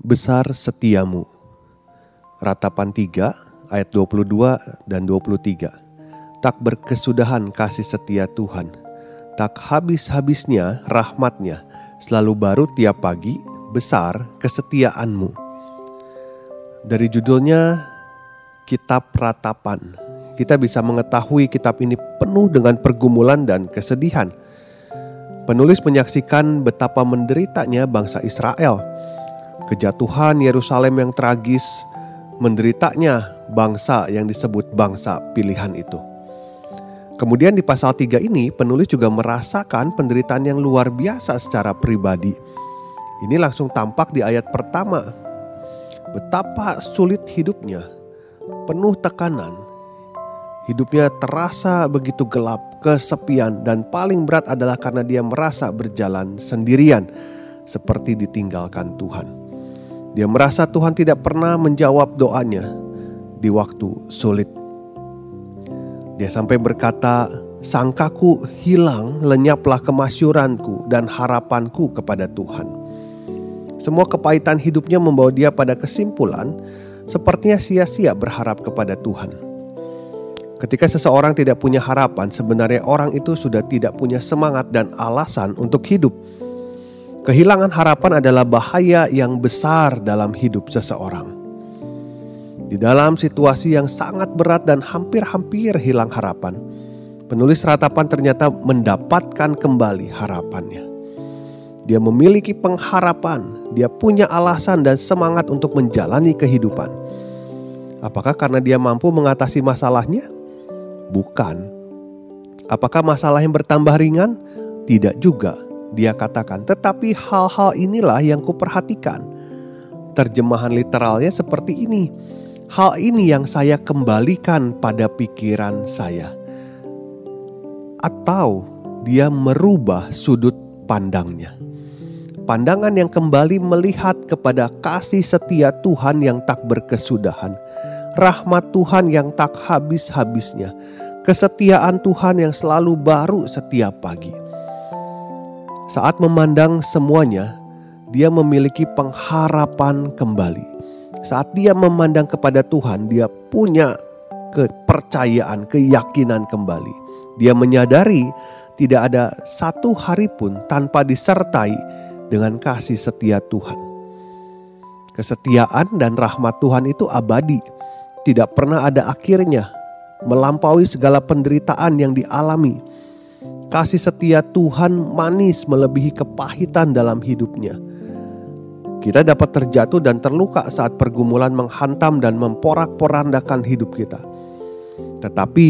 Besar setiamu. Ratapan 3 ayat 22 dan 23. Tak berkesudahan kasih setia Tuhan, tak habis-habisnya rahmatnya, selalu baru tiap pagi, besar kesetiaanmu. Dari judulnya Kitab Ratapan, kita bisa mengetahui kitab ini penuh dengan pergumulan dan kesedihan. Penulis menyaksikan betapa menderitanya bangsa Israel kejatuhan Yerusalem yang tragis, menderitanya bangsa yang disebut bangsa pilihan itu. Kemudian di pasal 3 ini penulis juga merasakan penderitaan yang luar biasa secara pribadi. Ini langsung tampak di ayat pertama. Betapa sulit hidupnya, penuh tekanan. Hidupnya terasa begitu gelap, kesepian, dan paling berat adalah karena dia merasa berjalan sendirian, seperti ditinggalkan Tuhan. Dia merasa Tuhan tidak pernah menjawab doanya di waktu sulit. Dia sampai berkata, "Sangkaku hilang, lenyaplah kemasyuranku dan harapanku kepada Tuhan." Semua kepahitan hidupnya membawa dia pada kesimpulan, sepertinya sia-sia berharap kepada Tuhan. Ketika seseorang tidak punya harapan, sebenarnya orang itu sudah tidak punya semangat dan alasan untuk hidup. Kehilangan harapan adalah bahaya yang besar dalam hidup seseorang. Di dalam situasi yang sangat berat dan hampir-hampir hilang harapan, penulis ratapan ternyata mendapatkan kembali harapannya. Dia memiliki pengharapan, dia punya alasan dan semangat untuk menjalani kehidupan. Apakah karena dia mampu mengatasi masalahnya? Bukan. Apakah masalah yang bertambah ringan? Tidak juga dia katakan, tetapi hal-hal inilah yang kuperhatikan. Terjemahan literalnya seperti ini. Hal ini yang saya kembalikan pada pikiran saya. Atau dia merubah sudut pandangnya. Pandangan yang kembali melihat kepada kasih setia Tuhan yang tak berkesudahan. Rahmat Tuhan yang tak habis-habisnya. Kesetiaan Tuhan yang selalu baru setiap pagi saat memandang semuanya, dia memiliki pengharapan kembali. Saat dia memandang kepada Tuhan, dia punya kepercayaan, keyakinan kembali. Dia menyadari tidak ada satu hari pun tanpa disertai dengan kasih setia Tuhan. Kesetiaan dan rahmat Tuhan itu abadi, tidak pernah ada akhirnya, melampaui segala penderitaan yang dialami Kasih setia Tuhan manis melebihi kepahitan dalam hidupnya. Kita dapat terjatuh dan terluka saat pergumulan menghantam dan memporak-porandakan hidup kita. Tetapi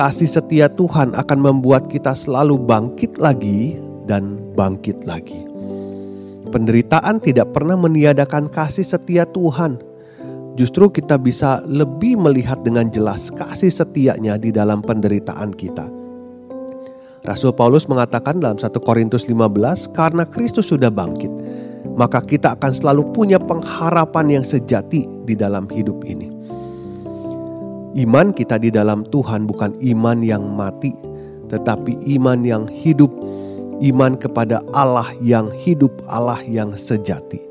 kasih setia Tuhan akan membuat kita selalu bangkit lagi dan bangkit lagi. Penderitaan tidak pernah meniadakan kasih setia Tuhan. Justru kita bisa lebih melihat dengan jelas kasih setianya di dalam penderitaan kita. Rasul Paulus mengatakan dalam 1 Korintus 15, karena Kristus sudah bangkit, maka kita akan selalu punya pengharapan yang sejati di dalam hidup ini. Iman kita di dalam Tuhan bukan iman yang mati, tetapi iman yang hidup, iman kepada Allah yang hidup, Allah yang sejati.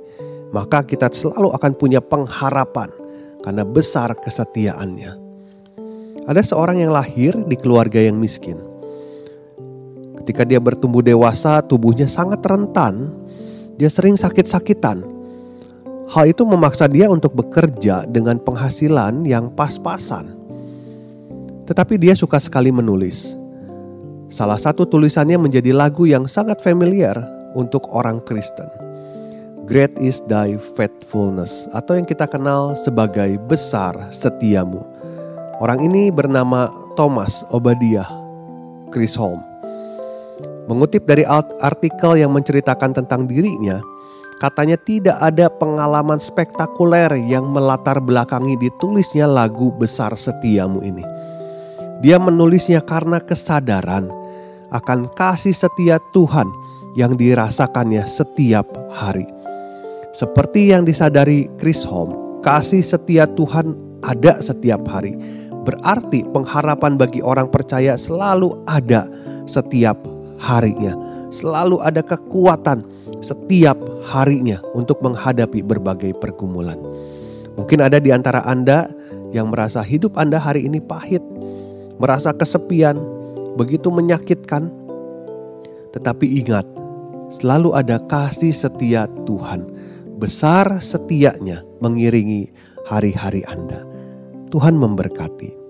Maka kita selalu akan punya pengharapan karena besar kesetiaannya. Ada seorang yang lahir di keluarga yang miskin Ketika dia bertumbuh dewasa, tubuhnya sangat rentan. Dia sering sakit-sakitan. Hal itu memaksa dia untuk bekerja dengan penghasilan yang pas-pasan. Tetapi dia suka sekali menulis. Salah satu tulisannya menjadi lagu yang sangat familiar untuk orang Kristen. Great is thy faithfulness atau yang kita kenal sebagai besar setiamu. Orang ini bernama Thomas Obadiah Chris Holm. Mengutip dari artikel yang menceritakan tentang dirinya, katanya tidak ada pengalaman spektakuler yang melatar belakangi ditulisnya lagu Besar Setiamu ini. Dia menulisnya karena kesadaran akan kasih setia Tuhan yang dirasakannya setiap hari. Seperti yang disadari Chris Home, kasih setia Tuhan ada setiap hari. Berarti pengharapan bagi orang percaya selalu ada setiap harinya. Selalu ada kekuatan setiap harinya untuk menghadapi berbagai pergumulan. Mungkin ada di antara Anda yang merasa hidup Anda hari ini pahit, merasa kesepian, begitu menyakitkan. Tetapi ingat, selalu ada kasih setia Tuhan. Besar setianya mengiringi hari-hari Anda. Tuhan memberkati.